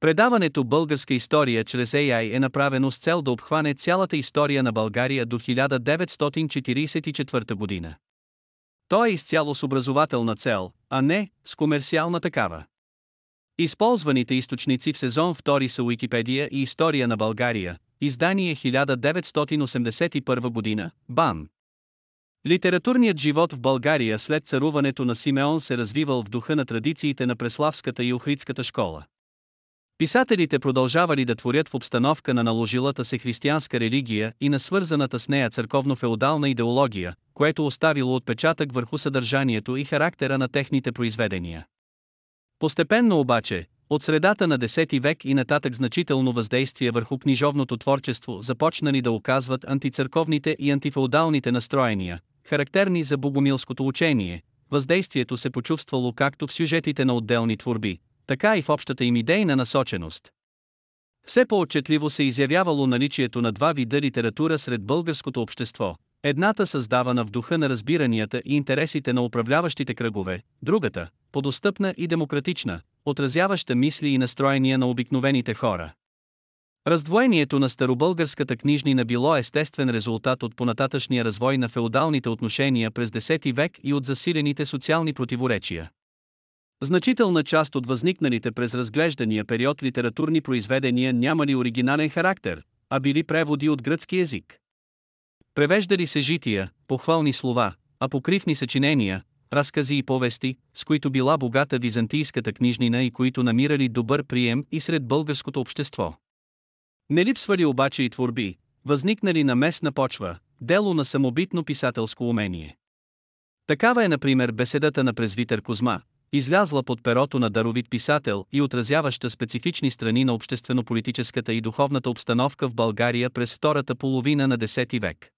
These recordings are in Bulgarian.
Предаването Българска история чрез AI е направено с цел да обхване цялата история на България до 1944 година. То е изцяло с образователна цел, а не с комерциална такава. Използваните източници в сезон 2 са Уикипедия и История на България, издание 1981 година, БАН. Литературният живот в България след царуването на Симеон се развивал в духа на традициите на Преславската и Охридската школа. Писателите продължавали да творят в обстановка на наложилата се християнска религия и на свързаната с нея църковно-феодална идеология, което оставило отпечатък върху съдържанието и характера на техните произведения. Постепенно обаче, от средата на 10 век и нататък значително въздействие върху книжовното творчество започнали да оказват антицърковните и антифеодалните настроения, характерни за богомилското учение. Въздействието се почувствало както в сюжетите на отделни творби, така и в общата им идейна насоченост. Все по-отчетливо се изявявало наличието на два вида литература сред българското общество. Едната създавана в духа на разбиранията и интересите на управляващите кръгове, другата, подостъпна и демократична, отразяваща мисли и настроения на обикновените хора. Раздвоението на старобългарската книжнина било естествен резултат от понататъчния развой на феодалните отношения през X век и от засилените социални противоречия. Значителна част от възникналите през разглеждания период литературни произведения нямали оригинален характер, а били преводи от гръцки език. Превеждали се жития, похвални слова, апокривни съчинения, разкази и повести, с които била богата византийската книжнина и които намирали добър прием и сред българското общество. Не липсвали обаче и творби, възникнали на местна почва, дело на самобитно писателско умение. Такава е, например, беседата на презвитър Козма, излязла под перото на даровит писател и отразяваща специфични страни на обществено-политическата и духовната обстановка в България през втората половина на X век.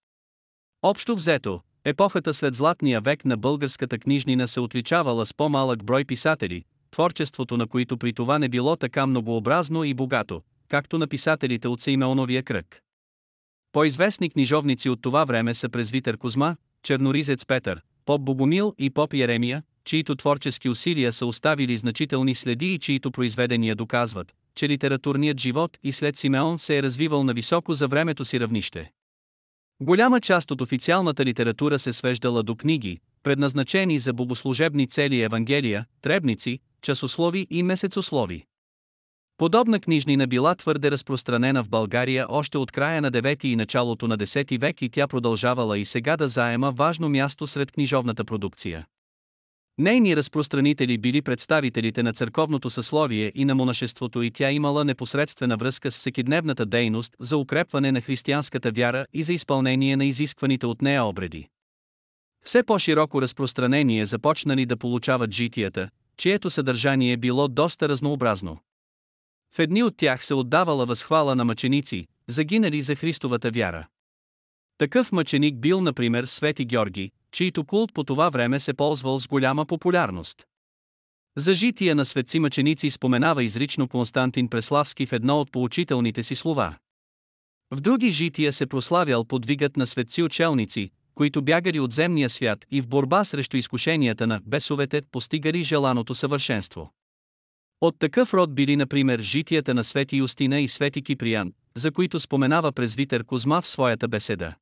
Общо взето, епохата след Златния век на българската книжнина се отличавала с по-малък брой писатели, творчеството на които при това не било така многообразно и богато, както на писателите от Сеймеоновия кръг. По-известни книжовници от това време са презвитър Козма, черноризец Петър, поп Богомил и поп Еремия, чието творчески усилия са оставили значителни следи и чието произведения доказват, че литературният живот и след Симеон се е развивал на високо за времето си равнище. Голяма част от официалната литература се свеждала до книги, предназначени за богослужебни цели Евангелия, требници, часослови и месецослови. Подобна книжнина била твърде разпространена в България още от края на 9 и началото на 10 век и тя продължавала и сега да заема важно място сред книжовната продукция. Нейни разпространители били представителите на църковното съсловие и на монашеството и тя имала непосредствена връзка с всекидневната дейност за укрепване на християнската вяра и за изпълнение на изискваните от нея обреди. Все по-широко разпространение започнали да получават житията, чието съдържание било доста разнообразно. В едни от тях се отдавала възхвала на мъченици, загинали за Христовата вяра. Такъв мъченик бил, например, Свети Георги, чийто култ по това време се ползвал с голяма популярност. За жития на светци мъченици споменава изрично Константин Преславски в едно от поучителните си слова. В други жития се прославял подвигът на светци учелници, които бягали от земния свят и в борба срещу изкушенията на бесовете постигали желаното съвършенство. От такъв род били например житията на Свети Юстина и Свети Киприян, за които споменава презвитър Козма в своята беседа.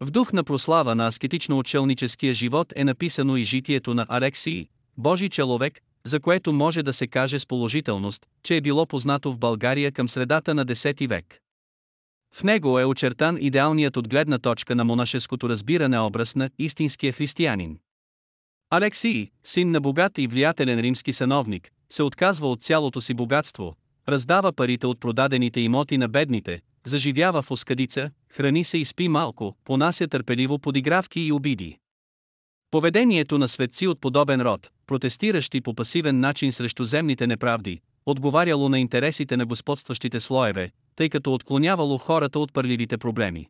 В дух на прослава на аскетично-учелническия живот е написано и житието на Алексий, Божи човек, за което може да се каже с положителност, че е било познато в България към средата на 10 век. В него е очертан идеалният от гледна точка на монашеското разбиране образ на истинския християнин. Алексий, син на богат и влиятелен римски сановник, се отказва от цялото си богатство, раздава парите от продадените имоти на бедните, заживява в оскадица, храни се и спи малко, понася търпеливо подигравки и обиди. Поведението на светци от подобен род, протестиращи по пасивен начин срещу земните неправди, отговаряло на интересите на господстващите слоеве, тъй като отклонявало хората от пърливите проблеми.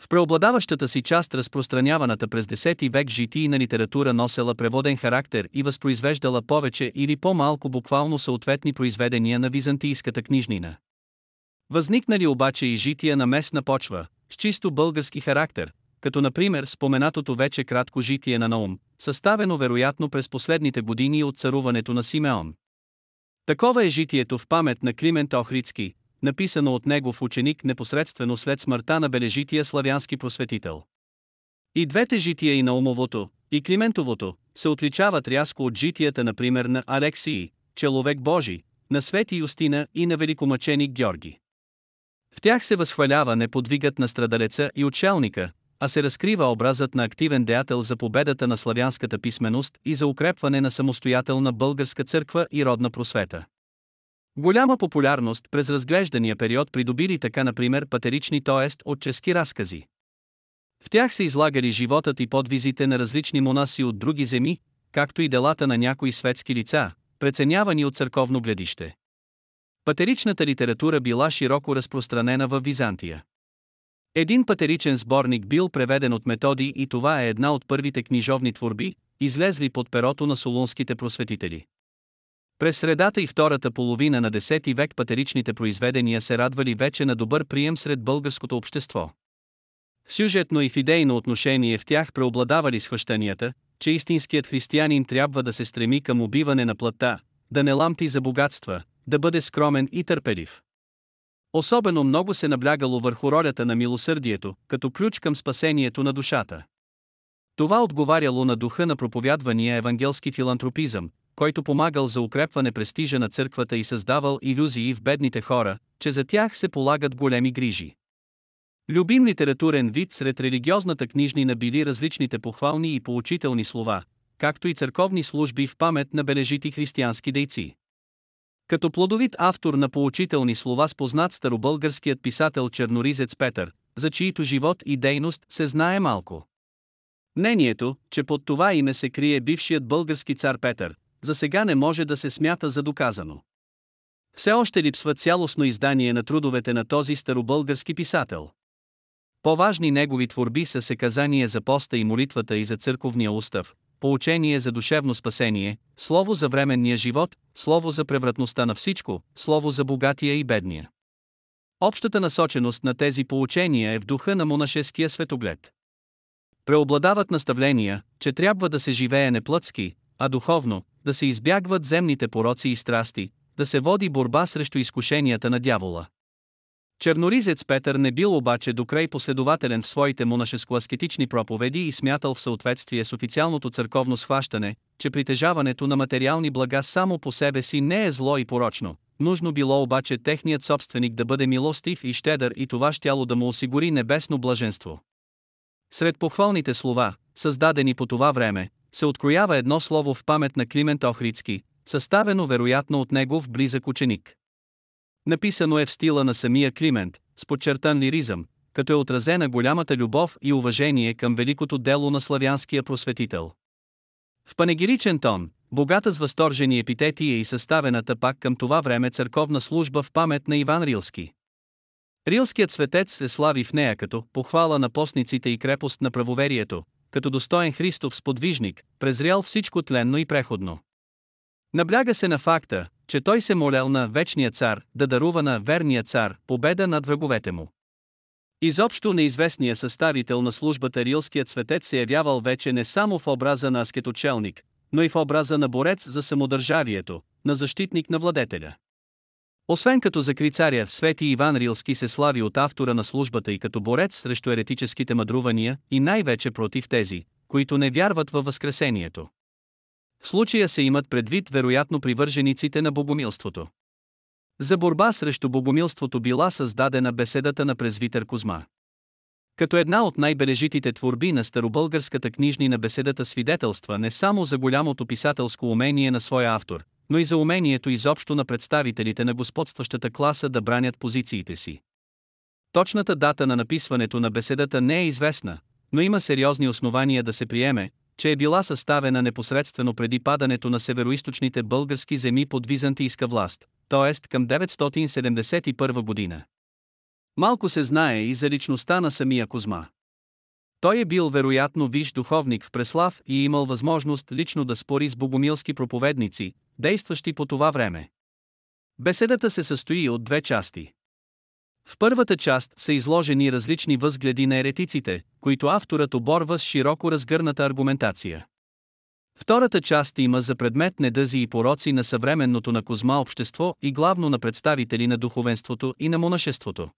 В преобладаващата си част разпространяваната през 10 век житии на литература носела преводен характер и възпроизвеждала повече или по-малко буквално съответни произведения на византийската книжнина. Възникнали обаче и жития на местна почва, с чисто български характер, като например споменатото вече кратко житие на Наум, съставено вероятно през последните години от царуването на Симеон. Такова е житието в памет на Климент Охридски, написано от негов ученик непосредствено след смъртта на бележития славянски просветител. И двете жития и на умовото, и Климентовото, се отличават рязко от житията например на Алексии, человек Божий, на Свети Юстина и на великомъченик Георги. В тях се възхвалява не подвигът на страдалеца и отшелника, а се разкрива образът на активен деятел за победата на славянската писменост и за укрепване на самостоятелна българска църква и родна просвета. Голяма популярност през разглеждания период придобили така например патерични т.е. от чески разкази. В тях се излагали животът и подвизите на различни монаси от други земи, както и делата на някои светски лица, преценявани от църковно гледище. Патеричната литература била широко разпространена в Византия. Един патеричен сборник бил преведен от методи и това е една от първите книжовни творби, излезли под перото на солунските просветители. През средата и втората половина на 10 век патеричните произведения се радвали вече на добър прием сред българското общество. Сюжетно и в идейно отношение в тях преобладавали схващанията, че истинският християнин трябва да се стреми към убиване на плътта, да не ламти за богатства, да бъде скромен и търпелив. Особено много се наблягало върху ролята на милосърдието, като ключ към спасението на душата. Това отговаряло на духа на проповядвания евангелски филантропизъм, който помагал за укрепване престижа на църквата и създавал иллюзии в бедните хора, че за тях се полагат големи грижи. Любим литературен вид сред религиозната книжнина били различните похвални и поучителни слова, както и църковни служби в памет на бележити християнски дейци. Като плодовит автор на поучителни слова спознат старобългарският писател Черноризец Петър, за чието живот и дейност се знае малко. Мнението, че под това име се крие бившият български цар Петър, за сега не може да се смята за доказано. Все още липсва цялостно издание на трудовете на този старобългарски писател. По-важни негови творби са Секазание за поста и молитвата и за църковния устав, Поучение за душевно спасение, Слово за временния живот, Слово за превратността на всичко, Слово за богатия и бедния. Общата насоченост на тези поучения е в духа на монашеския светоглед. Преобладават наставления, че трябва да се живее не плътски, а духовно, да се избягват земните пороци и страсти, да се води борба срещу изкушенията на дявола. Черноризец Петър не бил обаче до край последователен в своите монашеско-аскетични проповеди и смятал в съответствие с официалното църковно схващане, че притежаването на материални блага само по себе си не е зло и порочно, нужно било обаче техният собственик да бъде милостив и щедър и това щяло да му осигури небесно блаженство. Сред похвалните слова, създадени по това време, се откроява едно слово в памет на Климент Охридски, съставено вероятно от негов близък ученик. Написано е в стила на самия Климент, с подчертан лиризъм, като е отразена голямата любов и уважение към великото дело на славянския просветител. В панегиричен тон, богата с възторжени епитети е и съставената пак към това време църковна служба в памет на Иван Рилски. Рилският светец се слави в нея като похвала на постниците и крепост на правоверието, като достоен Христов сподвижник, презрял всичко тленно и преходно. Набляга се на факта, че той се молял на вечния цар да дарува на верния цар победа над враговете му. Изобщо неизвестният съставител на службата Рилският светец се явявал вече не само в образа на аскеточелник, но и в образа на борец за самодържавието, на защитник на владетеля. Освен като закри царя, Свети Иван Рилски се слави от автора на службата и като борец срещу еретическите мъдрувания и най-вече против тези, които не вярват във Възкресението. В случая се имат предвид вероятно привържениците на богомилството. За борба срещу богомилството била създадена беседата на презвитър Козма. Като една от най-бележитите творби на старобългарската книжни на беседата свидетелства не само за голямото писателско умение на своя автор, но и за умението изобщо на представителите на господстващата класа да бранят позициите си. Точната дата на написването на беседата не е известна, но има сериозни основания да се приеме, че е била съставена непосредствено преди падането на североисточните български земи под византийска власт, т.е. към 971 година. Малко се знае и за личността на самия Козма. Той е бил вероятно виж духовник в Преслав и имал възможност лично да спори с богомилски проповедници, действащи по това време. Беседата се състои от две части. В първата част са изложени различни възгледи на еретиците, които авторът оборва с широко разгърната аргументация. Втората част има за предмет недъзи и пороци на съвременното на Козма общество и главно на представители на духовенството и на монашеството.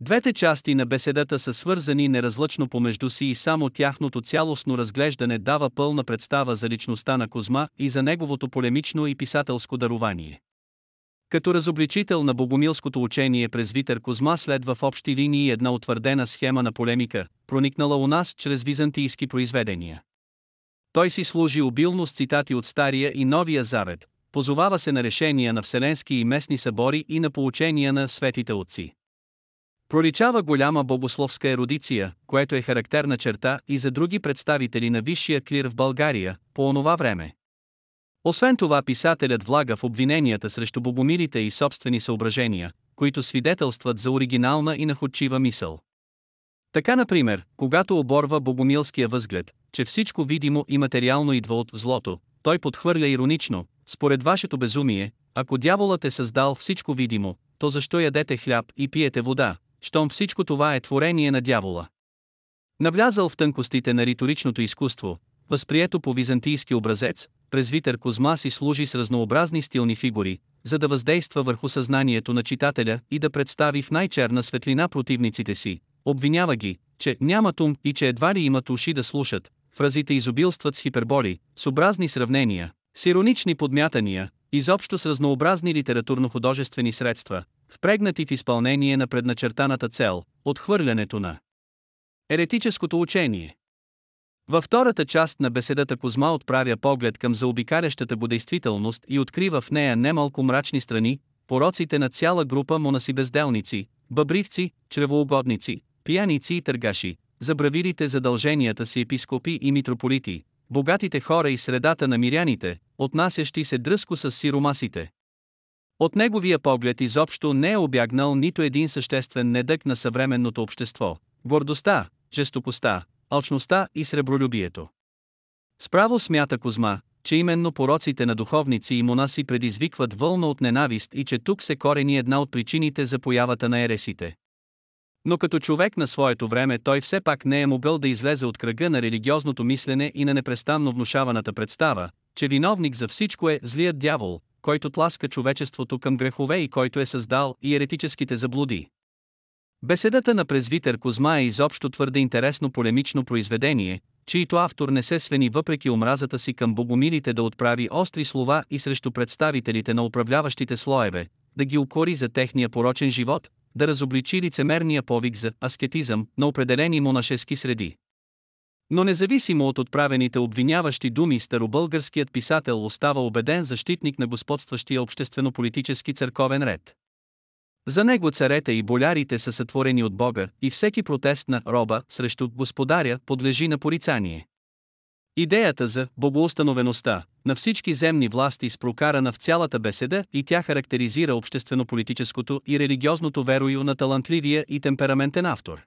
Двете части на беседата са свързани неразлъчно помежду си и само тяхното цялостно разглеждане дава пълна представа за личността на Козма и за неговото полемично и писателско дарование. Като разобличител на богомилското учение през Витър Козма следва в общи линии една утвърдена схема на полемика, проникнала у нас чрез византийски произведения. Той си служи обилно с цитати от Стария и Новия Завет, позовава се на решения на вселенски и местни събори и на поучения на светите отци. Проличава голяма богословска ерудиция, което е характерна черта и за други представители на висшия клир в България, по онова време. Освен това писателят влага в обвиненията срещу богомилите и собствени съображения, които свидетелстват за оригинална и находчива мисъл. Така например, когато оборва богомилския възглед, че всичко видимо и материално идва от злото, той подхвърля иронично, според вашето безумие, ако дяволът е създал всичко видимо, то защо ядете хляб и пиете вода, щом всичко това е творение на дявола. Навлязал в тънкостите на риторичното изкуство, възприето по византийски образец, презвитър Козма си служи с разнообразни стилни фигури, за да въздейства върху съзнанието на читателя и да представи в най-черна светлина противниците си, обвинява ги, че нямат ум и че едва ли имат уши да слушат, фразите изобилстват с хиперболи, с образни сравнения, с иронични подмятания, изобщо с разнообразни литературно-художествени средства, впрегнати в изпълнение на предначертаната цел, отхвърлянето на еретическото учение. Във втората част на беседата Козма отправя поглед към заобикалящата го действителност и открива в нея немалко мрачни страни, пороците на цяла група монаси безделници, бъбривци, чревоугодници, пияници и търгаши, забравилите задълженията си епископи и митрополити, богатите хора и средата на миряните, отнасящи се дръско с сиромасите. От неговия поглед изобщо не е обягнал нито един съществен недък на съвременното общество – гордостта, жестокостта, алчността и сребролюбието. Справо смята Козма, че именно пороците на духовници и монаси предизвикват вълна от ненавист и че тук се корени една от причините за появата на ересите. Но като човек на своето време той все пак не е могъл да излезе от кръга на религиозното мислене и на непрестанно внушаваната представа, че виновник за всичко е злият дявол, който тласка човечеството към грехове и който е създал и еретическите заблуди. Беседата на презвитер Козма е изобщо твърде интересно полемично произведение, чието автор не се свени въпреки омразата си към богомилите да отправи остри слова и срещу представителите на управляващите слоеве, да ги укори за техния порочен живот, да разобличи лицемерния повик за аскетизъм на определени монашески среди. Но независимо от отправените обвиняващи думи, старобългарският писател остава убеден защитник на господстващия обществено-политически църковен ред. За него царете и болярите са сътворени от Бога и всеки протест на роба срещу господаря подлежи на порицание. Идеята за богоустановеността на всички земни власти спрокарана в цялата беседа и тя характеризира обществено-политическото и религиозното верою на талантливия и темпераментен автор.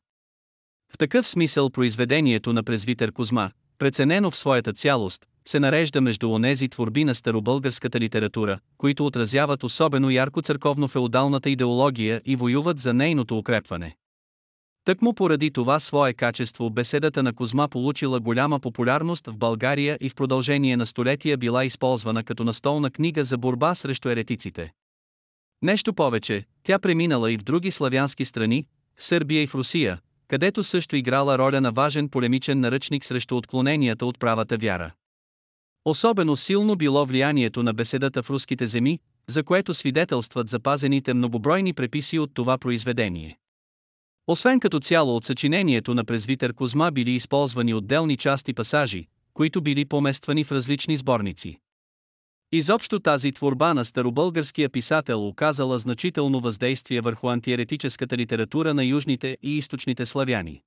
В такъв смисъл произведението на презвитер Козма, преценено в своята цялост, се нарежда между онези творби на старобългарската литература, които отразяват особено ярко църковно-феодалната идеология и воюват за нейното укрепване. Тъкмо поради това свое качество беседата на Козма получила голяма популярност в България и в продължение на столетия била използвана като настолна книга за борба срещу еретиците. Нещо повече, тя преминала и в други славянски страни, в Сърбия и в Русия, където също играла роля на важен полемичен наръчник срещу отклоненията от правата вяра. Особено силно било влиянието на беседата в руските земи, за което свидетелстват запазените многобройни преписи от това произведение. Освен като цяло от съчинението на презвитер Козма били използвани отделни части пасажи, които били помествани в различни сборници. Изобщо тази творба на старобългарския писател оказала значително въздействие върху антиеретическата литература на южните и източните славяни.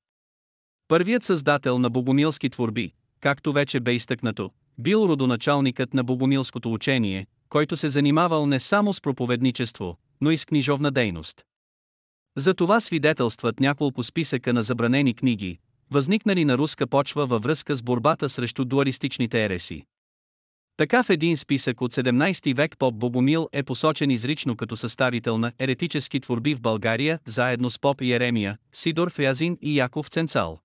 Първият създател на богомилски творби, както вече бе изтъкнато, бил родоначалникът на богомилското учение, който се занимавал не само с проповедничество, но и с книжовна дейност. За това свидетелстват няколко списъка на забранени книги, възникнали на руска почва във връзка с борбата срещу дуалистичните ереси. Така в един списък от 17 век поп Богомил е посочен изрично като съставител на еретически творби в България, заедно с поп Еремия, Сидор Фязин и Яков Ценцал.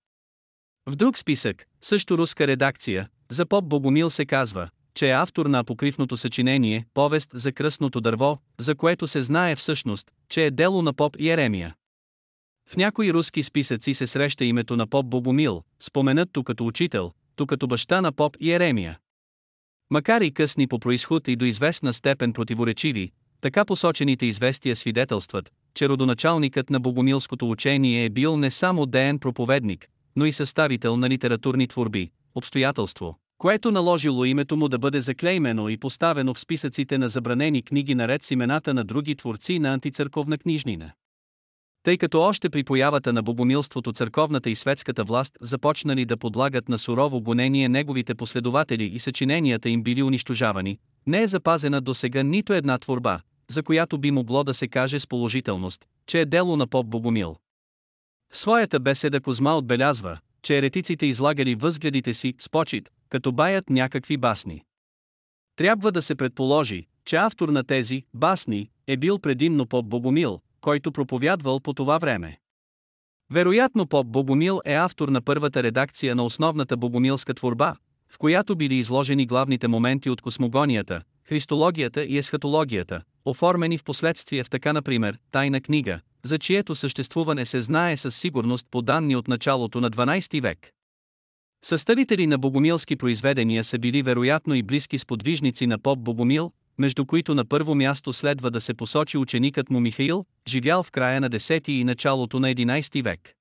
В друг списък, също руска редакция, За поп Богомил се казва, че е автор на апокривното съчинение «Повест за кръстното дърво», за което се знае всъщност, че е дело на поп Еремия. В някои руски списъци се среща името на поп Богомил, споменат тук като учител, тук като баща на поп Еремия. Макар и късни по происход и до известна степен противоречиви, така посочените известия свидетелстват, че родоначалникът на богомилското учение е бил не само деен проповедник, но и съставител на литературни творби, обстоятелство, което наложило името му да бъде заклеймено и поставено в списъците на забранени книги наред с имената на други творци на антицърковна книжнина. Тъй като още при появата на богомилството църковната и светската власт започнали да подлагат на сурово гонение неговите последователи и съчиненията им били унищожавани, не е запазена до сега нито една творба, за която би могло да се каже с положителност, че е дело на поп Богомил. Своята беседа Козма отбелязва, че еретиците излагали възгледите си с почет, като баят някакви басни. Трябва да се предположи, че автор на тези басни е бил предимно поп Богомил, който проповядвал по това време. Вероятно поп Богомил е автор на първата редакция на основната богомилска творба, в която били изложени главните моменти от космогонията, христологията и есхатологията, оформени в последствие в така например «Тайна книга», за чието съществуване се знае със сигурност по данни от началото на 12 век. Съставители на богомилски произведения са били вероятно и близки сподвижници на поп Богомил, между които на първо място следва да се посочи ученикът му Михаил, живял в края на 10 и началото на 11 век.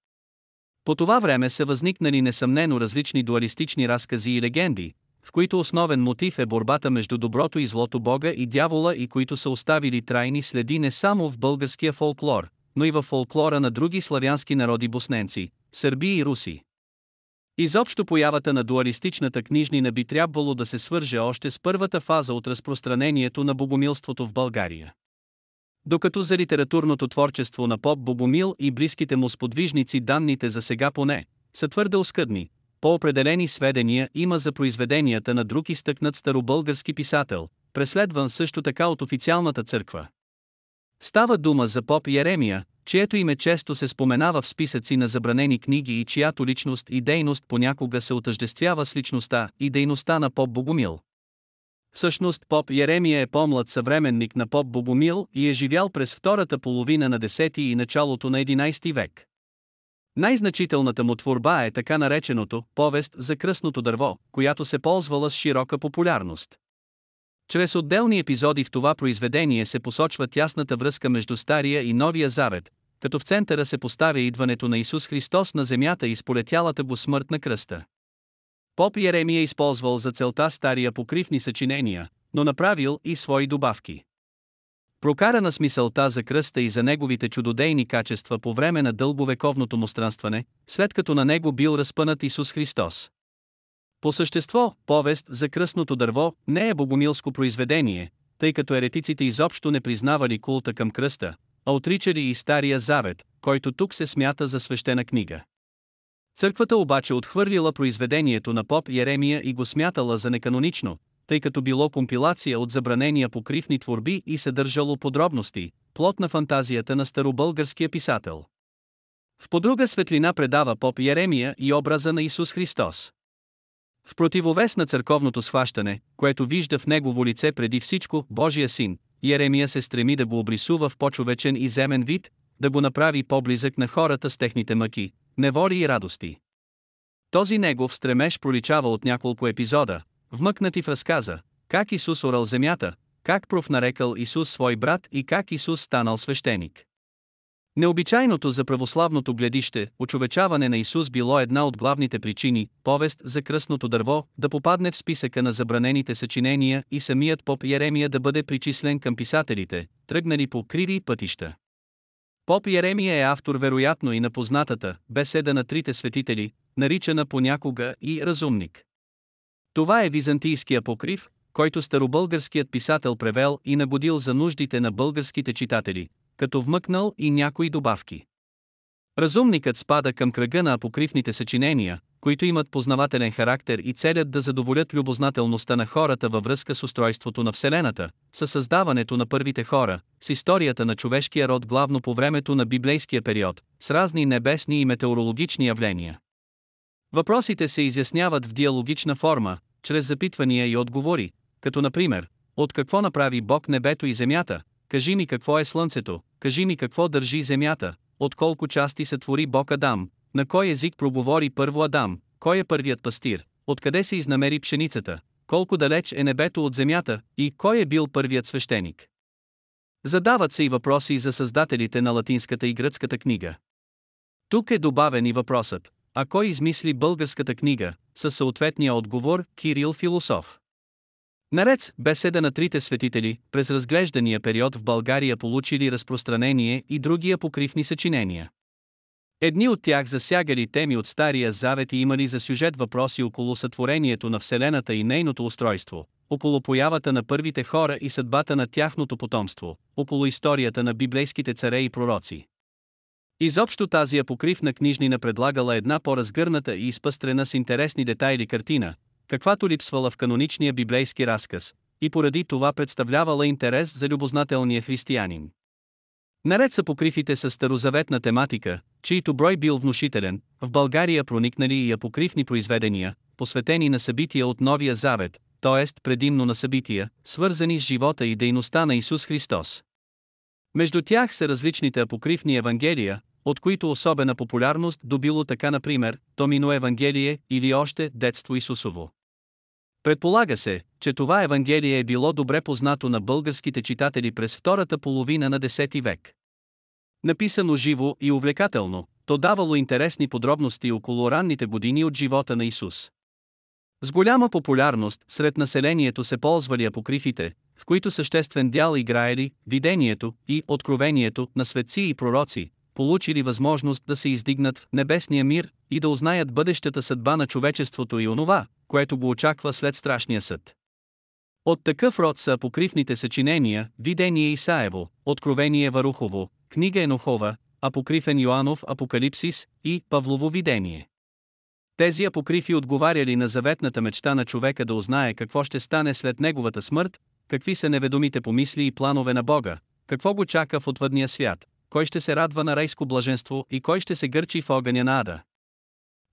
По това време са възникнали несъмнено различни дуалистични разкази и легенди, в които основен мотив е борбата между доброто и злото Бога и дявола и които са оставили трайни следи не само в българския фолклор, но и в фолклора на други славянски народи босненци, сърби и руси. Изобщо появата на дуалистичната книжнина би трябвало да се свърже още с първата фаза от разпространението на богомилството в България. Докато за литературното творчество на поп Богомил и близките му сподвижници данните за сега поне са твърде оскъдни, по-определени сведения има за произведенията на друг изтъкнат старобългарски писател, преследван също така от официалната църква. Става дума за поп Еремия, чието име често се споменава в списъци на забранени книги и чиято личност и дейност понякога се отъждествява с личността и дейността на поп Богомил. Всъщност поп Еремия е по-млад съвременник на поп Богомил и е живял през втората половина на 10 и началото на 11 век. Най-значителната му творба е така нареченото «Повест за кръстното дърво», която се ползвала с широка популярност. Чрез отделни епизоди в това произведение се посочва тясната връзка между Стария и Новия Завет, като в центъра се поставя идването на Исус Христос на земята и сполетялата го смърт на кръста. Поп Еремия използвал за целта стария покривни съчинения, но направил и свои добавки. Прокарана с мисълта за кръста и за неговите чудодейни качества по време на дълговековното му странстване, след като на него бил разпънат Исус Христос. По същество, повест за кръстното дърво не е богомилско произведение, тъй като еретиците изобщо не признавали култа към кръста, а отричали и Стария Завет, който тук се смята за свещена книга. Църквата обаче отхвърлила произведението на поп Еремия и го смятала за неканонично, тъй като било компилация от забранения покривни творби и съдържало подробности, плод на фантазията на старобългарския писател. В подруга светлина предава поп Еремия и образа на Исус Христос. В противовес на църковното схващане, което вижда в негово лице преди всичко Божия син, Еремия се стреми да го обрисува в по-човечен и земен вид, да го направи по-близък на хората с техните мъки, невори и радости. Този негов стремеж проличава от няколко епизода, вмъкнати в разказа, как Исус орал земята, как проф нарекал Исус свой брат и как Исус станал свещеник. Необичайното за православното гледище, очовечаване на Исус било една от главните причини, повест за кръстното дърво, да попадне в списъка на забранените съчинения и самият поп Еремия да бъде причислен към писателите, тръгнали по криви пътища. Поп Еремия е автор вероятно и на познатата беседа на трите светители, наричана понякога и разумник. Това е византийския покрив, който старобългарският писател превел и нагодил за нуждите на българските читатели, като вмъкнал и някои добавки. Разумникът спада към кръга на апокривните съчинения, които имат познавателен характер и целят да задоволят любознателността на хората във връзка с устройството на Вселената, със създаването на първите хора, с историята на човешкия род главно по времето на библейския период, с разни небесни и метеорологични явления. Въпросите се изясняват в диалогична форма, чрез запитвания и отговори, като например, от какво направи Бог небето и земята, кажи ми какво е слънцето, кажи ми какво държи земята, от колко части се твори Бог Адам, на кой език проговори първо Адам, кой е първият пастир, откъде се изнамери пшеницата, колко далеч е небето от земята и кой е бил първият свещеник. Задават се и въпроси за създателите на латинската и гръцката книга. Тук е добавен и въпросът, а кой измисли българската книга, със съответния отговор Кирил Философ. Наред беседа на трите светители, през разглеждания период в България получили разпространение и други апокривни съчинения. Едни от тях засягали теми от Стария Завет и имали за сюжет въпроси около сътворението на Вселената и нейното устройство, около появата на първите хора и съдбата на тяхното потомство, около историята на библейските царе и пророци. Изобщо тази апокривна книжнина предлагала една по-разгърната и изпъстрена с интересни детайли картина, каквато липсвала в каноничния библейски разказ, и поради това представлявала интерес за любознателния християнин. Наред са покрифите с старозаветна тематика, чийто брой бил внушителен, в България проникнали и апокривни произведения, посветени на събития от Новия Завет, т.е. предимно на събития, свързани с живота и дейността на Исус Христос. Между тях са различните апокривни евангелия, от които особена популярност добило така например, Томино Евангелие или още Детство Исусово. Предполага се, че това Евангелие е било добре познато на българските читатели през втората половина на 10 век. Написано живо и увлекателно, то давало интересни подробности около ранните години от живота на Исус. С голяма популярност сред населението се ползвали апокрифите, в които съществен дял играели видението и откровението на светци и пророци, получили възможност да се издигнат в небесния мир и да узнаят бъдещата съдба на човечеството и онова, което го очаква след страшния съд. От такъв род са апокривните съчинения, Видение Исаево, Откровение Варухово, Книга Енохова, Апокрифен Йоанов Апокалипсис и Павлово видение. Тези апокрифи отговаряли на заветната мечта на човека да узнае какво ще стане след неговата смърт, какви са неведомите помисли и планове на Бога, какво го чака в отвъдния свят, кой ще се радва на райско блаженство и кой ще се гърчи в огъня на ада.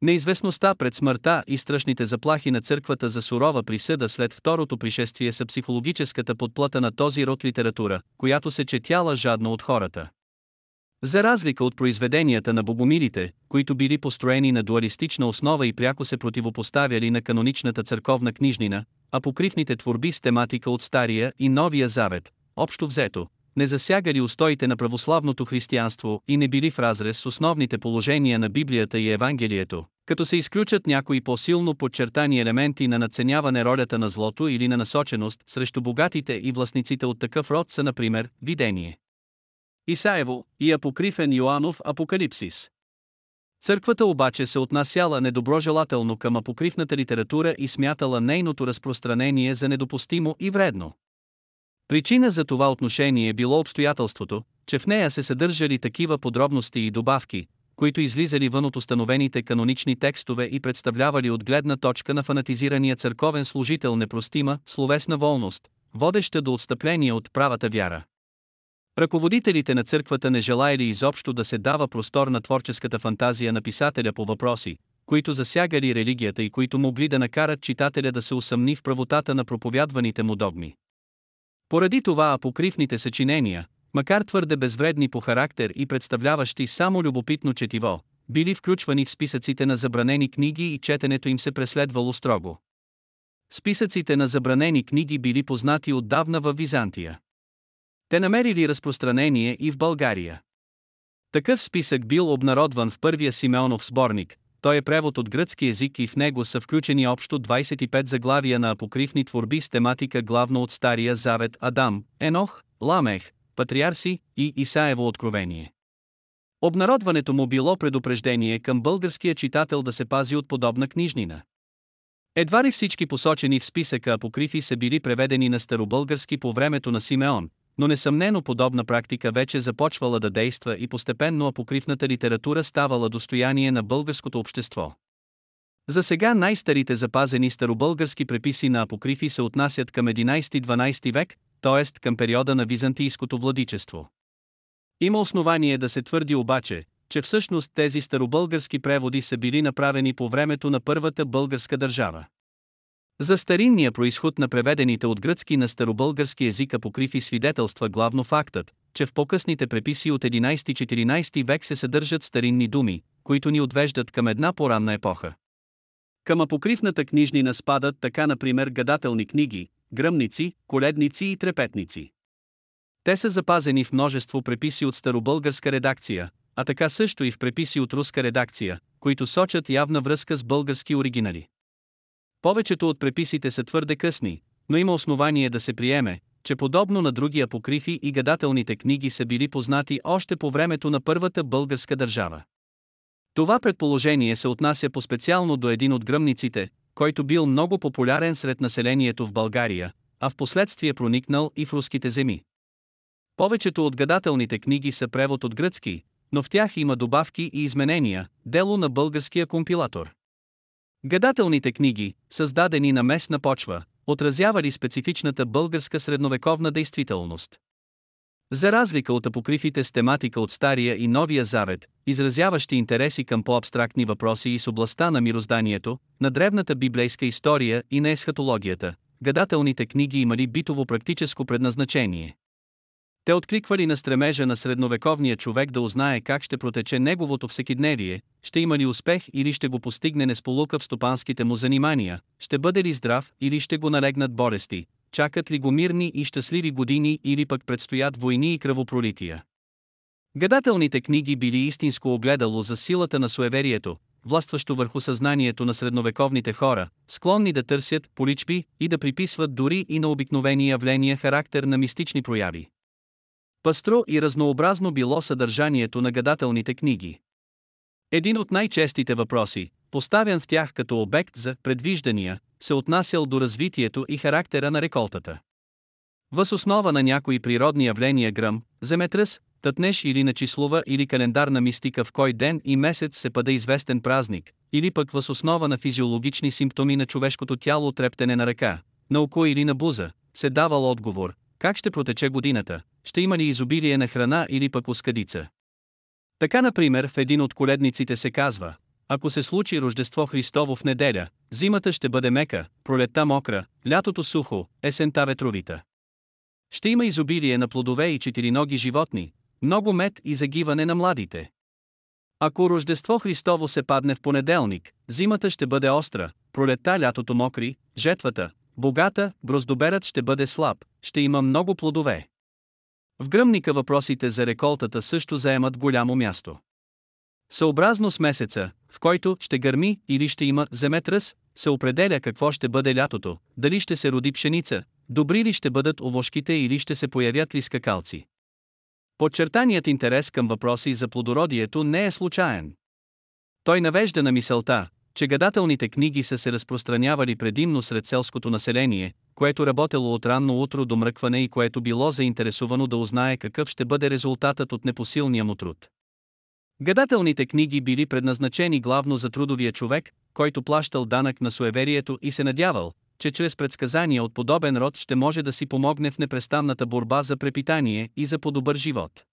Неизвестността пред смъртта и страшните заплахи на църквата за сурова присъда след второто пришествие са психологическата подплата на този род литература, която се четяла жадно от хората. За разлика от произведенията на богомилите, които били построени на дуалистична основа и пряко се противопоставяли на каноничната църковна книжнина, апокривните творби с тематика от Стария и Новия Завет, общо взето, не засягали устоите на православното християнство и не били в разрез с основните положения на Библията и Евангелието, като се изключат някои по-силно подчертани елементи на наценяване ролята на злото или на насоченост срещу богатите и властниците от такъв род са например видение. Исаево и Апокрифен Йоанов Апокалипсис. Църквата обаче се отнасяла недоброжелателно към апокривната литература и смятала нейното разпространение за недопустимо и вредно. Причина за това отношение е било обстоятелството, че в нея се съдържали такива подробности и добавки, които излизали вън от установените канонични текстове и представлявали от гледна точка на фанатизирания църковен служител непростима, словесна волност, водеща до отстъпление от правата вяра. Ръководителите на църквата не желаяли изобщо да се дава простор на творческата фантазия на писателя по въпроси, които засягали религията и които могли да накарат читателя да се усъмни в правотата на проповядваните му догми. Поради това апокривните съчинения, макар твърде безвредни по характер и представляващи само любопитно четиво, били включвани в списъците на забранени книги и четенето им се преследвало строго. Списъците на забранени книги били познати отдавна във Византия. Те намерили разпространение и в България. Такъв списък бил обнародван в първия Симеонов сборник, той е превод от гръцки език и в него са включени общо 25 заглавия на апокривни творби с тематика главно от Стария Завет Адам, Енох, Ламех, Патриарси и Исаево откровение. Обнародването му било предупреждение към българския читател да се пази от подобна книжнина. Едва ли всички посочени в списъка апокрифи са били преведени на старобългарски по времето на Симеон, но несъмнено подобна практика вече започвала да действа и постепенно апокривната литература ставала достояние на българското общество. За сега най-старите запазени старобългарски преписи на апокрифи се отнасят към 11-12 век, т.е. към периода на византийското владичество. Има основание да се твърди обаче, че всъщност тези старобългарски преводи са били направени по времето на първата българска държава. За старинния происход на преведените от гръцки на старобългарски език апокрифи свидетелства главно фактът, че в по-късните преписи от 11-14 век се съдържат старинни думи, които ни отвеждат към една поранна епоха. Към апокривната книжнина спадат така например гадателни книги, гръмници, коледници и трепетници. Те са запазени в множество преписи от старобългарска редакция, а така също и в преписи от руска редакция, които сочат явна връзка с български оригинали. Повечето от преписите са твърде късни, но има основание да се приеме, че подобно на други апокрифи и гадателните книги са били познати още по времето на първата българска държава. Това предположение се отнася по-специално до един от гръмниците, който бил много популярен сред населението в България, а в последствие проникнал и в руските земи. Повечето от гадателните книги са превод от гръцки, но в тях има добавки и изменения, дело на българския компилатор. Гадателните книги, създадени на местна почва, отразявали специфичната българска средновековна действителност. За разлика от апокрифите с тематика от Стария и Новия Завет, изразяващи интереси към по-абстрактни въпроси и с областта на мирозданието, на древната библейска история и на есхатологията, гадателните книги имали битово-практическо предназначение. Те откликвали на стремежа на средновековния човек да узнае как ще протече неговото всекидневие, ще има ли успех или ще го постигне несполука в стопанските му занимания, ще бъде ли здрав или ще го налегнат болести, чакат ли го мирни и щастливи години или пък предстоят войни и кръвопролития. Гадателните книги били истинско огледало за силата на суеверието, властващо върху съзнанието на средновековните хора, склонни да търсят поличби и да приписват дори и на обикновени явления характер на мистични прояви. Пастро и разнообразно било съдържанието на гадателните книги. Един от най-честите въпроси, поставен в тях като обект за предвиждания, се отнасял до развитието и характера на реколтата. Въз основа на някои природни явления гръм, земетръс, тътнеш или на числова или календарна мистика в кой ден и месец се пада известен празник, или пък въз основа на физиологични симптоми на човешкото тяло трептене на ръка, на око или на буза, се давал отговор, как ще протече годината, ще има ли изобилие на храна или пък ускадица. Така например в един от коледниците се казва, ако се случи Рождество Христово в неделя, зимата ще бъде мека, пролетта мокра, лятото сухо, есента ветровита. Ще има изобилие на плодове и четириноги животни, много мед и загиване на младите. Ако Рождество Христово се падне в понеделник, зимата ще бъде остра, пролетта лятото мокри, жетвата, богата, гроздоберът ще бъде слаб, ще има много плодове. В гръмника въпросите за реколтата също заемат голямо място. Съобразно с месеца, в който ще гърми или ще има земетръс, се определя какво ще бъде лятото, дали ще се роди пшеница, добри ли ще бъдат овошките или ще се появят ли скакалци. Подчертаният интерес към въпроси за плодородието не е случайен. Той навежда на мисълта, че гадателните книги са се разпространявали предимно сред селското население, което работело от ранно утро до мръкване и което било заинтересувано да узнае какъв ще бъде резултатът от непосилния му труд. Гадателните книги били предназначени главно за трудовия човек, който плащал данък на суеверието и се надявал, че чрез предсказания от подобен род ще може да си помогне в непрестанната борба за препитание и за по-добър живот.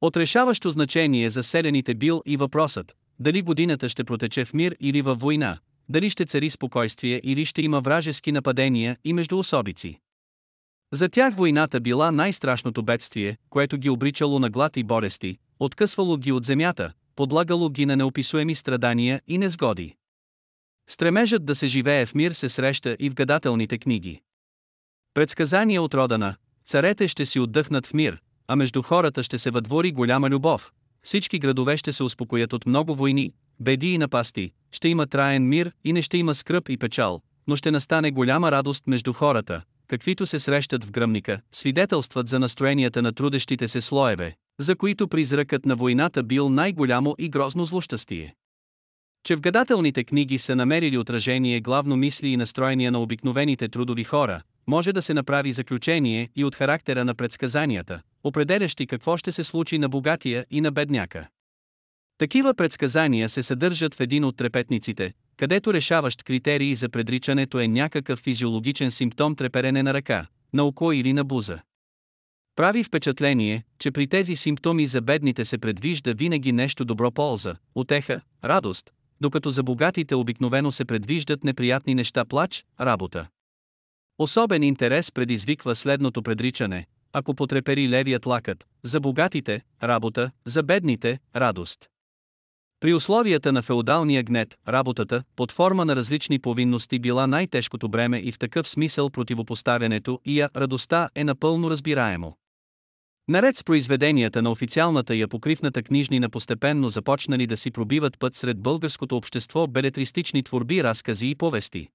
От решаващо значение за селените бил и въпросът, дали годината ще протече в мир или във война, дали ще цари спокойствие или ще има вражески нападения и междуособици. За тях войната била най-страшното бедствие, което ги обричало на глад и болести, откъсвало ги от земята, подлагало ги на неописуеми страдания и незгоди. Стремежът да се живее в мир се среща и в гадателните книги. Предсказания от родана, царете ще си отдъхнат в мир, а между хората ще се въдвори голяма любов, всички градове ще се успокоят от много войни, беди и напасти, ще има траен мир и не ще има скръп и печал, но ще настане голяма радост между хората, каквито се срещат в гръмника, свидетелстват за настроенията на трудещите се слоеве, за които призракът на войната бил най-голямо и грозно злощастие. Че в гадателните книги са намерили отражение главно мисли и настроения на обикновените трудови хора, може да се направи заключение и от характера на предсказанията, определящи какво ще се случи на богатия и на бедняка. Такива предсказания се съдържат в един от трепетниците, където решаващ критерий за предричането е някакъв физиологичен симптом треперене на ръка, на око или на буза. Прави впечатление, че при тези симптоми за бедните се предвижда винаги нещо добро полза, утеха, радост, докато за богатите обикновено се предвиждат неприятни неща плач, работа. Особен интерес предизвиква следното предричане, ако потрепери левият лакът, за богатите – работа, за бедните – радост. При условията на феодалния гнет, работата, под форма на различни повинности била най-тежкото бреме и в такъв смисъл противопоставянето и я радостта е напълно разбираемо. Наред с произведенията на официалната и апокривната книжнина постепенно започнали да си пробиват път сред българското общество белетристични творби, разкази и повести.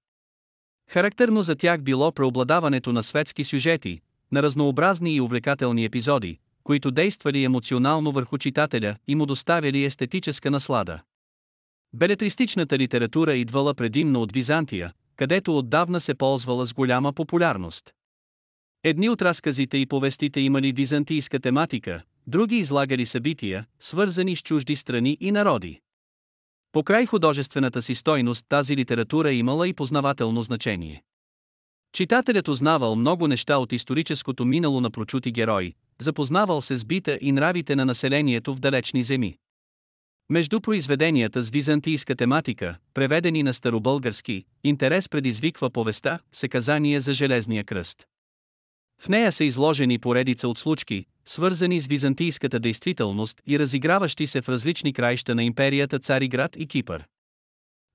Характерно за тях било преобладаването на светски сюжети, на разнообразни и увлекателни епизоди, които действали емоционално върху читателя и му доставяли естетическа наслада. Белетристичната литература идвала предимно от Византия, където отдавна се ползвала с голяма популярност. Едни от разказите и повестите имали византийска тематика, други излагали събития, свързани с чужди страни и народи. Покрай художествената си стойност тази литература имала и познавателно значение. Читателят узнавал много неща от историческото минало на прочути герои, запознавал се с бита и нравите на населението в далечни земи. Между произведенията с византийска тематика, преведени на старобългарски, интерес предизвиква повеста «Секазание за Железния кръст». В нея са изложени поредица от случки, свързани с византийската действителност и разиграващи се в различни краища на империята Цариград и Кипър.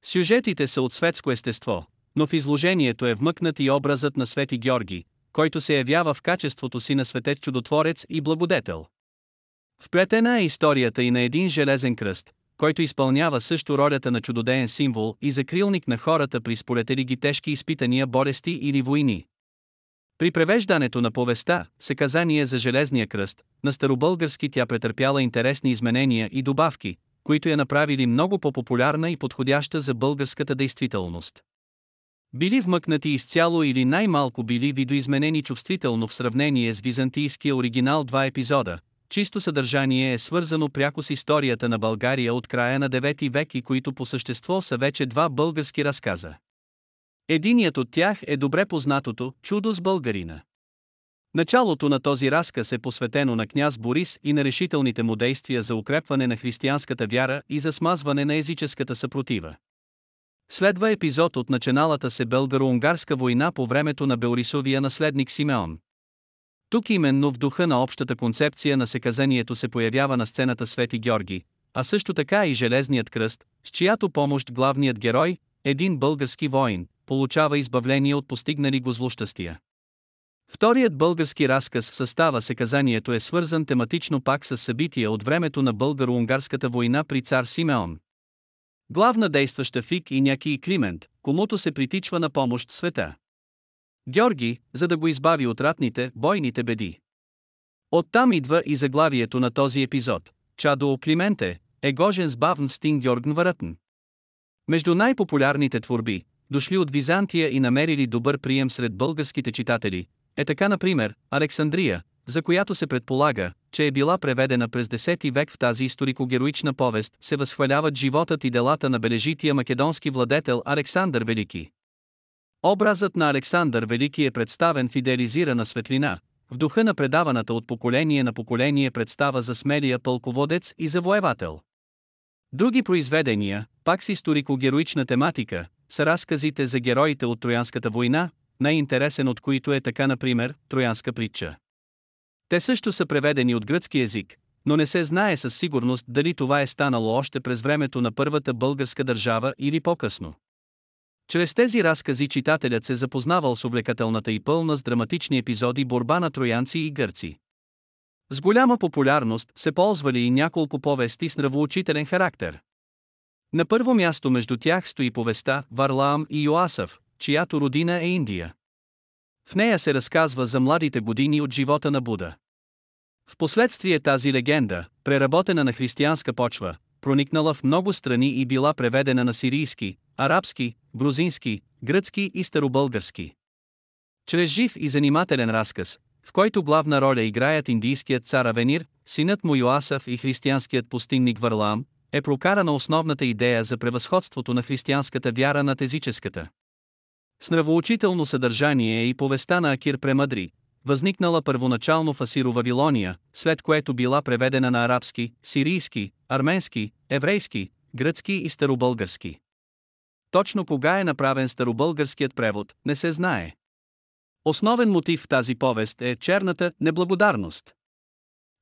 Сюжетите са от светско естество, но в изложението е вмъкнат и образът на Свети Георги, който се явява в качеството си на светет чудотворец и благодетел. Вплетена е историята и на един железен кръст, който изпълнява също ролята на чудодеен символ и закрилник на хората при сполетели ги тежки изпитания, болести или войни. При превеждането на повестта, Секазание за Железния кръст, на старобългарски тя претърпяла интересни изменения и добавки, които я направили много по-популярна и подходяща за българската действителност. Били вмъкнати изцяло или най-малко били видоизменени чувствително в сравнение с византийския оригинал два епизода, чисто съдържание е свързано пряко с историята на България от края на 9 век и които по същество са вече два български разказа. Единият от тях е добре познатото «Чудо с българина». Началото на този разказ е посветено на княз Борис и на решителните му действия за укрепване на християнската вяра и за смазване на езическата съпротива. Следва епизод от начиналата се българо-унгарска война по времето на Белорисовия наследник Симеон. Тук именно в духа на общата концепция на секазанието се появява на сцената Свети Георги, а също така и Железният кръст, с чиято помощ главният герой, един български воин, получава избавление от постигнали го злощастия. Вторият български разказ в състава Секазанието е свързан тематично пак с събития от времето на българо-унгарската война при цар Симеон. Главна действаща Фик и няки и Климент, комуто се притичва на помощ света. Георги, за да го избави от ратните, бойните беди. Оттам идва и заглавието на този епизод. Чадо Клименте, е гожен с бавн стин Георгн Варатн. Между най-популярните творби, дошли от Византия и намерили добър прием сред българските читатели, е така например Александрия, за която се предполага, че е била преведена през 10 век в тази историко-героична повест, се възхваляват животът и делата на бележития македонски владетел Александър Велики. Образът на Александър Велики е представен в идеализирана светлина, в духа на предаваната от поколение на поколение представа за смелия пълководец и завоевател. Други произведения, пак с историко-героична тематика, са разказите за героите от Троянската война, най-интересен от които е така например Троянска притча. Те също са преведени от гръцки език, но не се знае със сигурност дали това е станало още през времето на първата българска държава или по-късно. Чрез тези разкази читателят се запознавал с увлекателната и пълна с драматични епизоди борба на троянци и гърци. С голяма популярност се ползвали и няколко повести с нравоучителен характер. На първо място между тях стои повестта Варлаам и Йоасъв, чиято родина е Индия. В нея се разказва за младите години от живота на Буда. Впоследствие тази легенда, преработена на християнска почва, проникнала в много страни и била преведена на сирийски, арабски, грузински, гръцки и старобългарски. Чрез жив и занимателен разказ, в който главна роля играят индийският цар Авенир, синът му Йоасав и християнският пустинник Варлаам, е прокарана основната идея за превъзходството на християнската вяра над езическата. С нравоучително съдържание е и повестта на Акир Премъдри, възникнала първоначално в Асиро-Вавилония, след което била преведена на арабски, сирийски, арменски, еврейски, гръцки и старобългарски. Точно кога е направен старобългарският превод, не се знае. Основен мотив в тази повест е черната неблагодарност.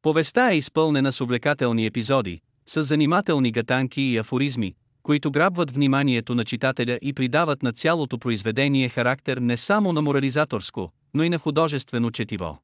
Повестта е изпълнена с увлекателни епизоди, с занимателни гатанки и афоризми, които грабват вниманието на читателя и придават на цялото произведение характер не само на морализаторско, но и на художествено четиво.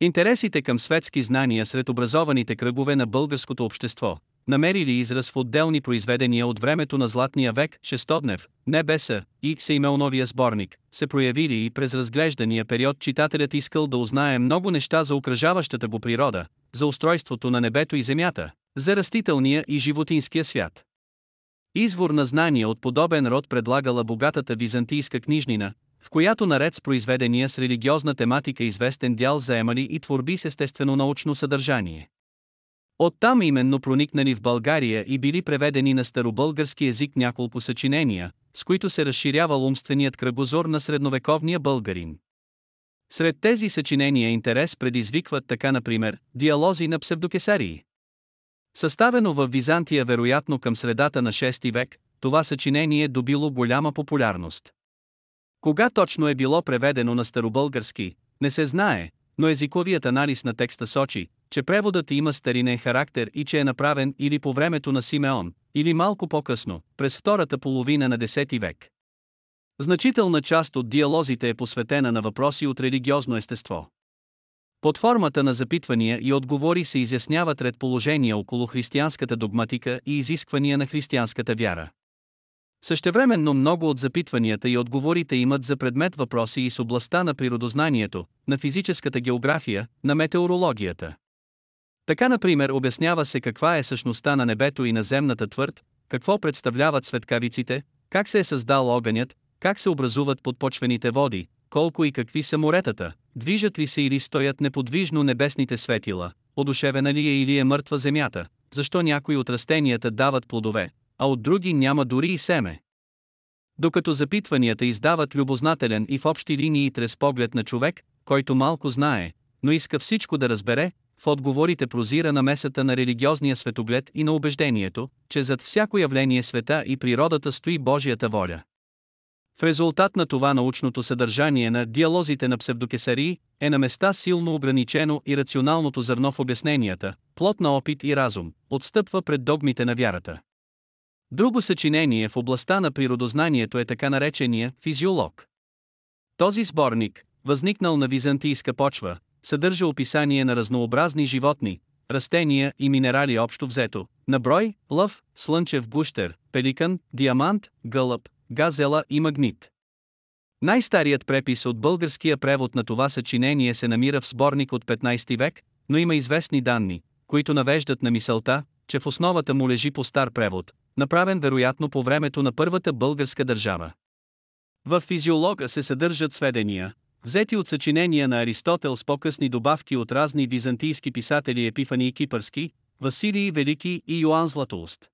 Интересите към светски знания сред образованите кръгове на българското общество, намерили израз в отделни произведения от времето на Златния век, Шестоднев, Небеса и Сеймелновия сборник, се проявили и през разглеждания период читателят искал да узнае много неща за окръжаващата го природа, за устройството на небето и земята, за растителния и животинския свят. Извор на знания от подобен род предлагала богатата византийска книжнина, в която наред с произведения с религиозна тематика известен дял заемали и творби с естествено научно съдържание. Оттам именно проникнали в България и били преведени на старобългарски език няколко съчинения, с които се разширявал умственият кръгозор на средновековния българин. Сред тези съчинения интерес предизвикват така например диалози на псевдокесарии. Съставено в Византия вероятно към средата на 6 век, това съчинение добило голяма популярност. Кога точно е било преведено на старобългарски, не се знае, но езиковият анализ на текста сочи, че преводът има старинен характер и че е направен или по времето на Симеон, или малко по-късно, през втората половина на 10 век. Значителна част от диалозите е посветена на въпроси от религиозно естество. Под формата на запитвания и отговори се изясняват ред положения около християнската догматика и изисквания на християнската вяра. Същевременно много от запитванията и отговорите имат за предмет въпроси и с областта на природознанието, на физическата география, на метеорологията. Така, например, обяснява се каква е същността на небето и на земната твърд, какво представляват светкавиците, как се е създал огънят, как се образуват подпочвените води, колко и какви са моретата, движат ли се или стоят неподвижно небесните светила, одушевена ли е или е мъртва земята, защо някои от растенията дават плодове, а от други няма дори и семе. Докато запитванията издават любознателен и в общи линии трес поглед на човек, който малко знае, но иска всичко да разбере, в отговорите прозира намесата на религиозния светоглед и на убеждението, че зад всяко явление света и природата стои Божията воля. В резултат на това научното съдържание на диалозите на псевдокесарии е на места силно ограничено и рационалното зърно в обясненията, плод на опит и разум, отстъпва пред догмите на вярата. Друго съчинение в областта на природознанието е така наречения физиолог. Този сборник, възникнал на византийска почва, съдържа описание на разнообразни животни, растения и минерали общо взето, на брой, лъв, слънчев гущер, пеликан, диамант, гълъб, газела и магнит. Най-старият препис от българския превод на това съчинение се намира в сборник от 15 век, но има известни данни, които навеждат на мисълта, че в основата му лежи по стар превод, направен вероятно по времето на първата българска държава. В физиолога се съдържат сведения, взети от съчинения на Аристотел с по-късни добавки от разни византийски писатели Епифаний Кипърски, Василий Велики и Йоанн Златоуст.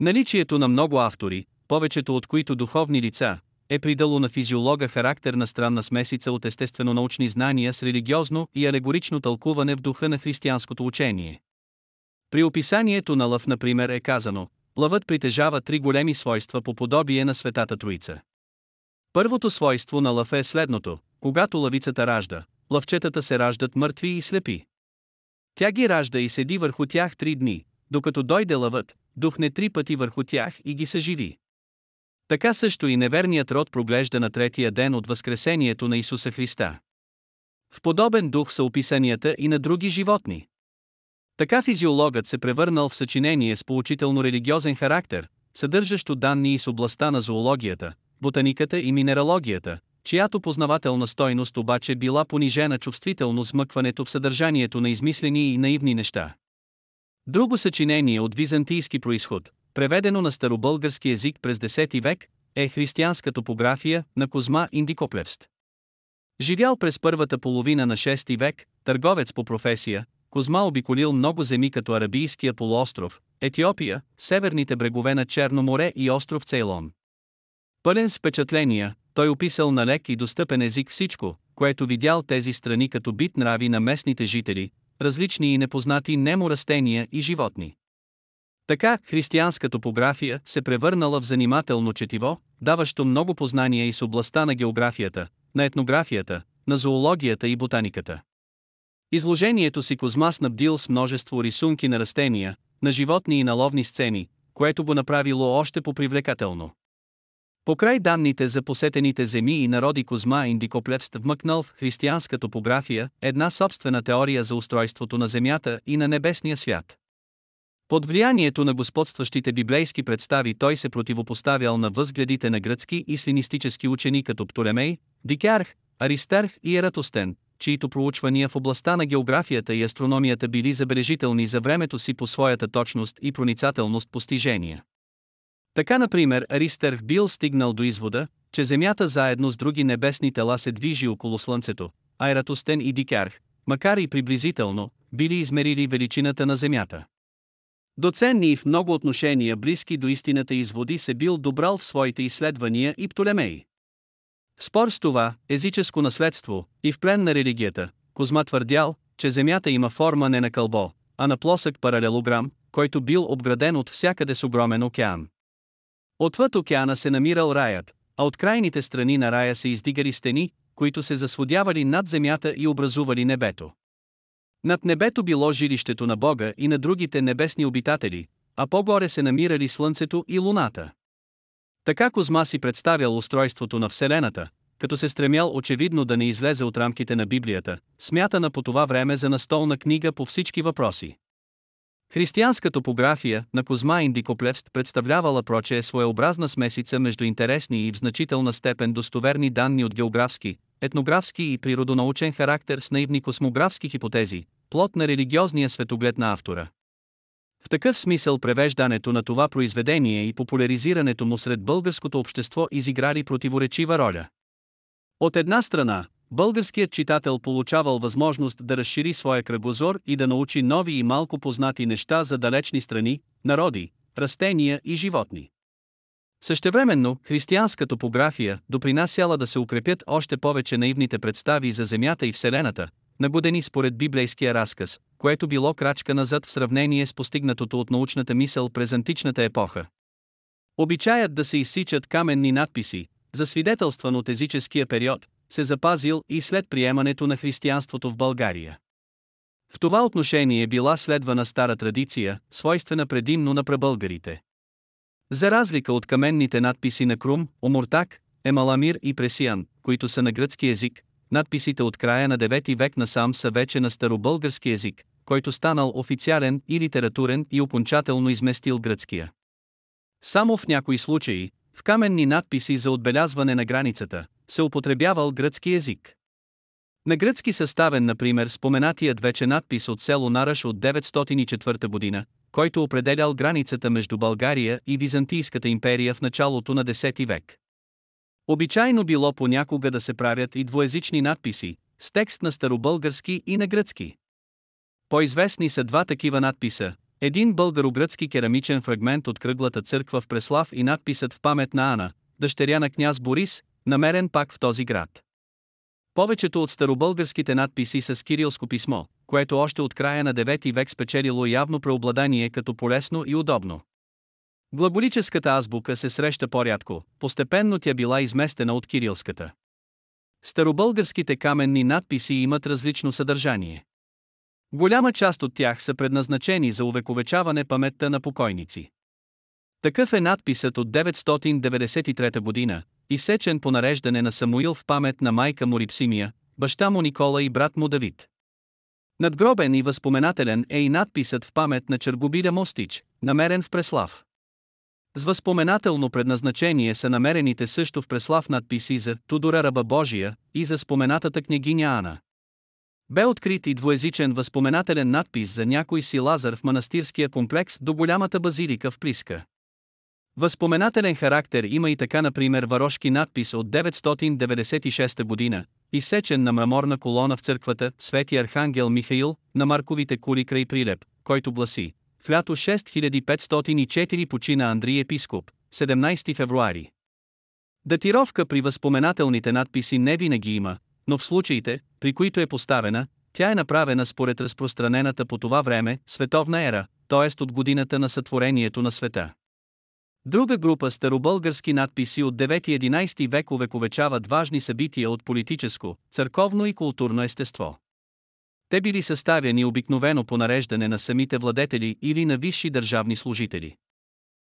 Наличието на много автори, повечето от които духовни лица, е придало на физиолога характер на странна смесица от естествено-научни знания с религиозно и алегорично тълкуване в духа на християнското учение. При описанието на лъв, например, е казано, лъвът притежава три големи свойства по подобие на Светата Троица. Първото свойство на лъв е следното когато лъвицата ражда, лъвчетата се раждат мъртви и слепи. Тя ги ражда и седи върху тях три дни, докато дойде лъвът, духне три пъти върху тях и ги съживи. Така също и неверният род проглежда на третия ден от Възкресението на Исуса Христа. В подобен дух са описанията и на други животни. Така физиологът се превърнал в съчинение с поучително религиозен характер, съдържащо данни и с областта на зоологията, ботаниката и минералогията, чиято познавателна стойност обаче била понижена чувствително смъкването в съдържанието на измислени и наивни неща. Друго съчинение от византийски происход, преведено на старобългарски език през 10 век, е християнска топография на Козма Индикоплевст. Живял през първата половина на 6 век, търговец по професия, Козма обиколил много земи като Арабийския полуостров, Етиопия, северните брегове на Черно море и остров Цейлон. Пълен с впечатления, той описал на лек и достъпен език всичко, което видял тези страни като бит нрави на местните жители, различни и непознати немо растения и животни. Така, християнска топография се превърнала в занимателно четиво, даващо много познания и с областта на географията, на етнографията, на зоологията и ботаниката. Изложението си Козма снабдил с множество рисунки на растения, на животни и на ловни сцени, което го направило още по-привлекателно. Покрай данните за посетените земи и народи Козма Индикоплевст вмъкнал в християнска топография една собствена теория за устройството на Земята и на небесния свят. Под влиянието на господстващите библейски представи той се противопоставял на възгледите на гръцки и слинистически учени като Птолемей, Дикярх, Аристарх и Ератостен, чието проучвания в областта на географията и астрономията били забележителни за времето си по своята точност и проницателност постижения. Така, например, Аристарх бил стигнал до извода, че Земята заедно с други небесни тела се движи около Слънцето, а Ератостен и Дикярх, макар и приблизително, били измерили величината на Земята. Доценни и в много отношения близки до истината изводи се бил добрал в своите изследвания и Птолемей. Спор с това, езическо наследство, и в плен на религията, Козма твърдял, че Земята има форма не на кълбо, а на плосък паралелограм, който бил обграден от всякъде с огромен океан. Отвъд океана се намирал раят, а от крайните страни на рая се издигали стени, които се засводявали над земята и образували небето. Над небето било жилището на Бога и на другите небесни обитатели, а по-горе се намирали Слънцето и Луната. Така Козма си представял устройството на Вселената, като се стремял очевидно да не излезе от рамките на Библията, смятана по това време за настолна книга по всички въпроси. Християнска топография на Козма Индикоплевст представлявала проче своеобразна смесица между интересни и в значителна степен достоверни данни от географски, етнографски и природонаучен характер с наивни космографски хипотези, плод на религиозния светоглед на автора. В такъв смисъл превеждането на това произведение и популяризирането му сред българското общество изиграли противоречива роля. От една страна, българският читател получавал възможност да разшири своя кръгозор и да научи нови и малко познати неща за далечни страни, народи, растения и животни. Същевременно, християнска топография допринасяла да се укрепят още повече наивните представи за Земята и Вселената, нагодени според библейския разказ, което било крачка назад в сравнение с постигнатото от научната мисъл през античната епоха. Обичаят да се изсичат каменни надписи, засвидетелстван от езическия период, се запазил и след приемането на християнството в България. В това отношение била следвана стара традиция, свойствена предимно на пребългарите. За разлика от каменните надписи на Крум, Омуртак, Емаламир и Пресиян, които са на гръцки език, надписите от края на 9 век насам са вече на старобългарски език, който станал официален и литературен и окончателно изместил гръцкия. Само в някои случаи, в каменни надписи за отбелязване на границата, се употребявал гръцки език. На гръцки съставен, например, споменатият вече надпис от село Нараш от 904 година, който определял границата между България и Византийската империя в началото на 10 век. Обичайно било понякога да се правят и двоезични надписи, с текст на старобългарски и на гръцки. По-известни са два такива надписа, един българо-гръцки керамичен фрагмент от кръглата църква в Преслав и надписът в памет на Ана, дъщеря на княз Борис, намерен пак в този град. Повечето от старобългарските надписи са с кирилско писмо, което още от края на 9 век спечелило явно преобладание като полезно и удобно. Глаголическата азбука се среща по-рядко, постепенно тя била изместена от кирилската. Старобългарските каменни надписи имат различно съдържание. Голяма част от тях са предназначени за увековечаване паметта на покойници. Такъв е надписът от 993 година, изсечен по нареждане на Самуил в памет на майка му Рипсимия, баща му Никола и брат му Давид. Надгробен и възпоменателен е и надписът в памет на Чергобиля Мостич, намерен в Преслав. С възпоменателно предназначение са намерените също в Преслав надписи за Тудора Раба Божия и за споменатата княгиня Ана. Бе открит и двоезичен възпоменателен надпис за някой си Лазар в манастирския комплекс до голямата базилика в Плиска. Възпоменателен характер има и така например варошки надпис от 996 година, изсечен на мраморна колона в църквата Свети Архангел Михаил на Марковите кули край Прилеп, който гласи В лято 6504 почина Андрий епископ, 17 февруари. Датировка при възпоменателните надписи не винаги има, но в случаите, при които е поставена, тя е направена според разпространената по това време световна ера, т.е. от годината на сътворението на света. Друга група старобългарски надписи от 9-11 век увековечават важни събития от политическо, църковно и културно естество. Те били съставяни обикновено по нареждане на самите владетели или на висши държавни служители.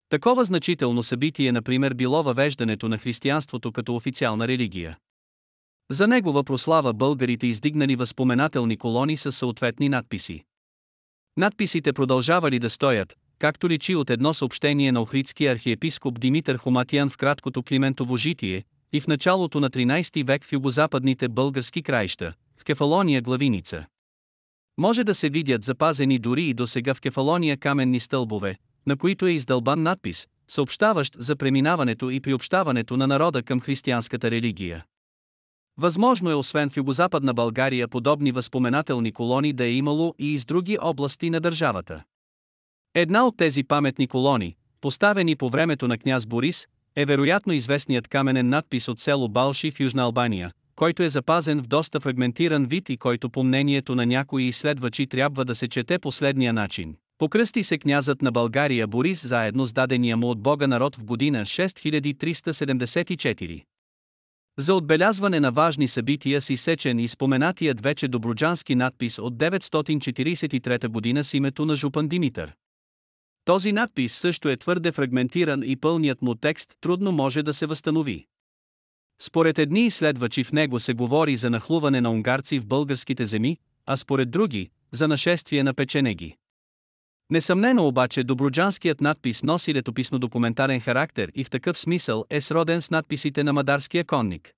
Такова значително събитие, например, било въвеждането на християнството като официална религия. За негова прослава българите издигнали възпоменателни колони с съответни надписи. Надписите продължавали да стоят, както личи от едно съобщение на охридския архиепископ Димитър Хоматиян в краткото Климентово житие, и в началото на 13 век в югозападните български краища, в Кефалония главиница. Може да се видят запазени дори и до сега в Кефалония каменни стълбове, на които е издълбан надпис, съобщаващ за преминаването и приобщаването на народа към християнската религия. Възможно е освен в югозападна България подобни възпоменателни колони да е имало и из други области на държавата. Една от тези паметни колони, поставени по времето на княз Борис, е вероятно известният каменен надпис от село Балши в Южна Албания, който е запазен в доста фрагментиран вид и който по мнението на някои изследвачи трябва да се чете последния начин. Покръсти се князът на България Борис заедно с дадения му от Бога народ в година 6374. За отбелязване на важни събития си сечен и споменатият вече доброджански надпис от 943 година с името на Жупан Димитър. Този надпис също е твърде фрагментиран и пълният му текст трудно може да се възстанови. Според едни изследвачи в него се говори за нахлуване на унгарци в българските земи, а според други – за нашествие на печенеги. Несъмнено обаче доброджанският надпис носи летописно-документарен характер и в такъв смисъл е сроден с надписите на Мадарския конник.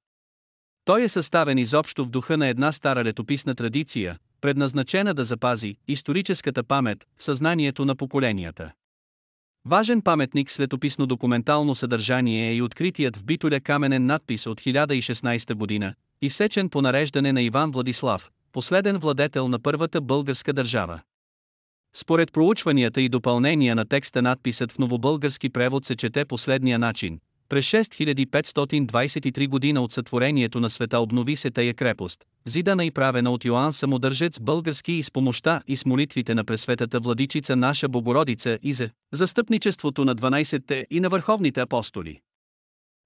Той е съставен изобщо в духа на една стара летописна традиция, предназначена да запази историческата памет в съзнанието на поколенията. Важен паметник светописно-документално съдържание е и откритият в Битоля каменен надпис от 1016 година, изсечен по нареждане на Иван Владислав, последен владетел на първата българска държава. Според проучванията и допълнения на текста надписът в новобългарски превод се чете последния начин. През 6523 година от сътворението на света обнови се тая крепост, зидана и правена от Йоанн Самодържец български и с помощта и с молитвите на пресветата владичица наша Богородица и за застъпничеството на 12-те и на върховните апостоли.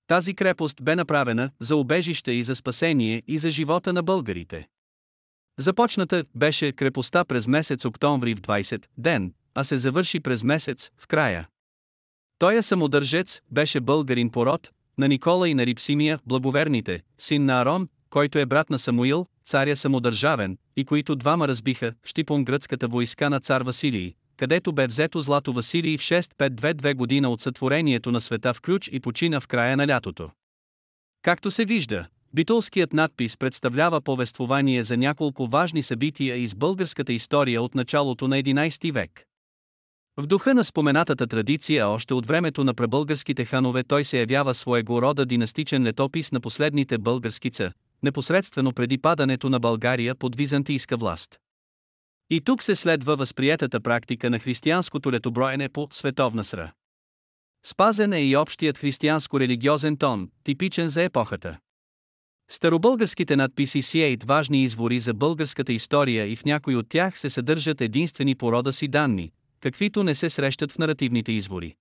Тази крепост бе направена за убежище и за спасение и за живота на българите. Започната беше крепостта през месец октомври в 20 ден, а се завърши през месец в края. Той е самодържец, беше българин по род, на Никола и на Рипсимия, благоверните, син на Арон, който е брат на Самуил, царя самодържавен, и които двама разбиха Штипон гръцката войска на цар Василий, където бе взето злато Василий в 6522 година от сътворението на света в ключ и почина в края на лятото. Както се вижда, Битулският надпис представлява повествование за няколко важни събития из българската история от началото на 11 век. В духа на споменатата традиция още от времето на пребългарските ханове той се явява своего рода династичен летопис на последните български ца, непосредствено преди падането на България под византийска власт. И тук се следва възприетата практика на християнското летоброене по световна сра. Спазен е и общият християнско-религиозен тон, типичен за епохата. Старобългарските надписи сияйт важни извори за българската история и в някои от тях се съдържат единствени по рода си данни, каквито не се срещат в наративните извори.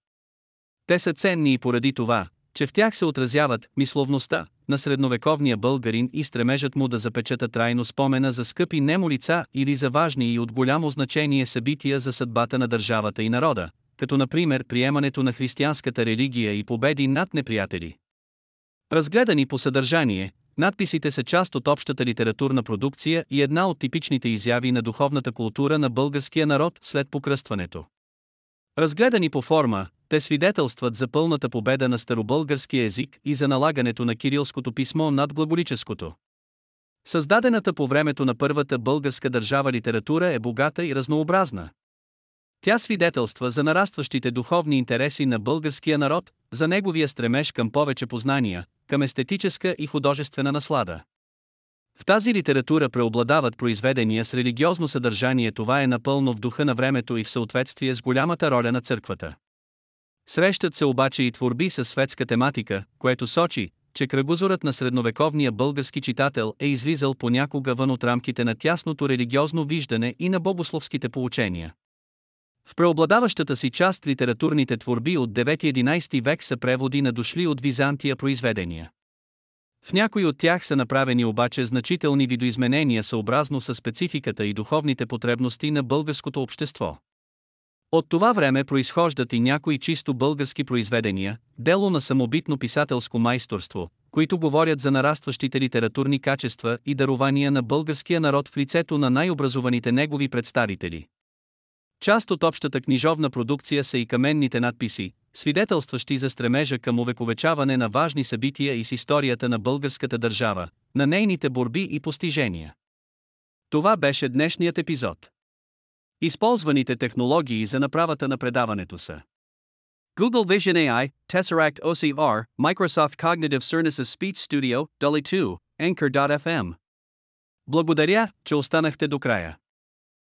Те са ценни и поради това, че в тях се отразяват мисловността на средновековния българин и стремежът му да запечата трайно спомена за скъпи немо лица или за важни и от голямо значение събития за съдбата на държавата и народа, като например приемането на християнската религия и победи над неприятели. Разгледани по съдържание, Надписите са част от общата литературна продукция и една от типичните изяви на духовната култура на българския народ след покръстването. Разгледани по форма, те свидетелстват за пълната победа на старобългарския език и за налагането на кирилското писмо над глаголическото. Създадената по времето на първата българска държава литература е богата и разнообразна. Тя свидетелства за нарастващите духовни интереси на българския народ, за неговия стремеж към повече познания, към естетическа и художествена наслада. В тази литература преобладават произведения с религиозно съдържание, това е напълно в духа на времето и в съответствие с голямата роля на църквата. Срещат се обаче и творби с светска тематика, което сочи, че кръгозорът на средновековния български читател е излизал понякога вън от рамките на тясното религиозно виждане и на богословските поучения. В преобладаващата си част литературните творби от 9-11 век са преводи на дошли от Византия произведения. В някои от тях са направени обаче значителни видоизменения съобразно с спецификата и духовните потребности на българското общество. От това време произхождат и някои чисто български произведения, дело на самобитно писателско майсторство, които говорят за нарастващите литературни качества и дарования на българския народ в лицето на най-образованите негови представители. Част от общата книжовна продукция са и каменните надписи, свидетелстващи за стремежа към увековечаване на важни събития и с историята на българската държава, на нейните борби и постижения. Това беше днешният епизод. Използваните технологии за направата на предаването са Google Vision AI, Tesseract OCR, Microsoft Cognitive Services Speech Studio, Dolly 2, Anchor.fm. Благодаря, че останахте до края.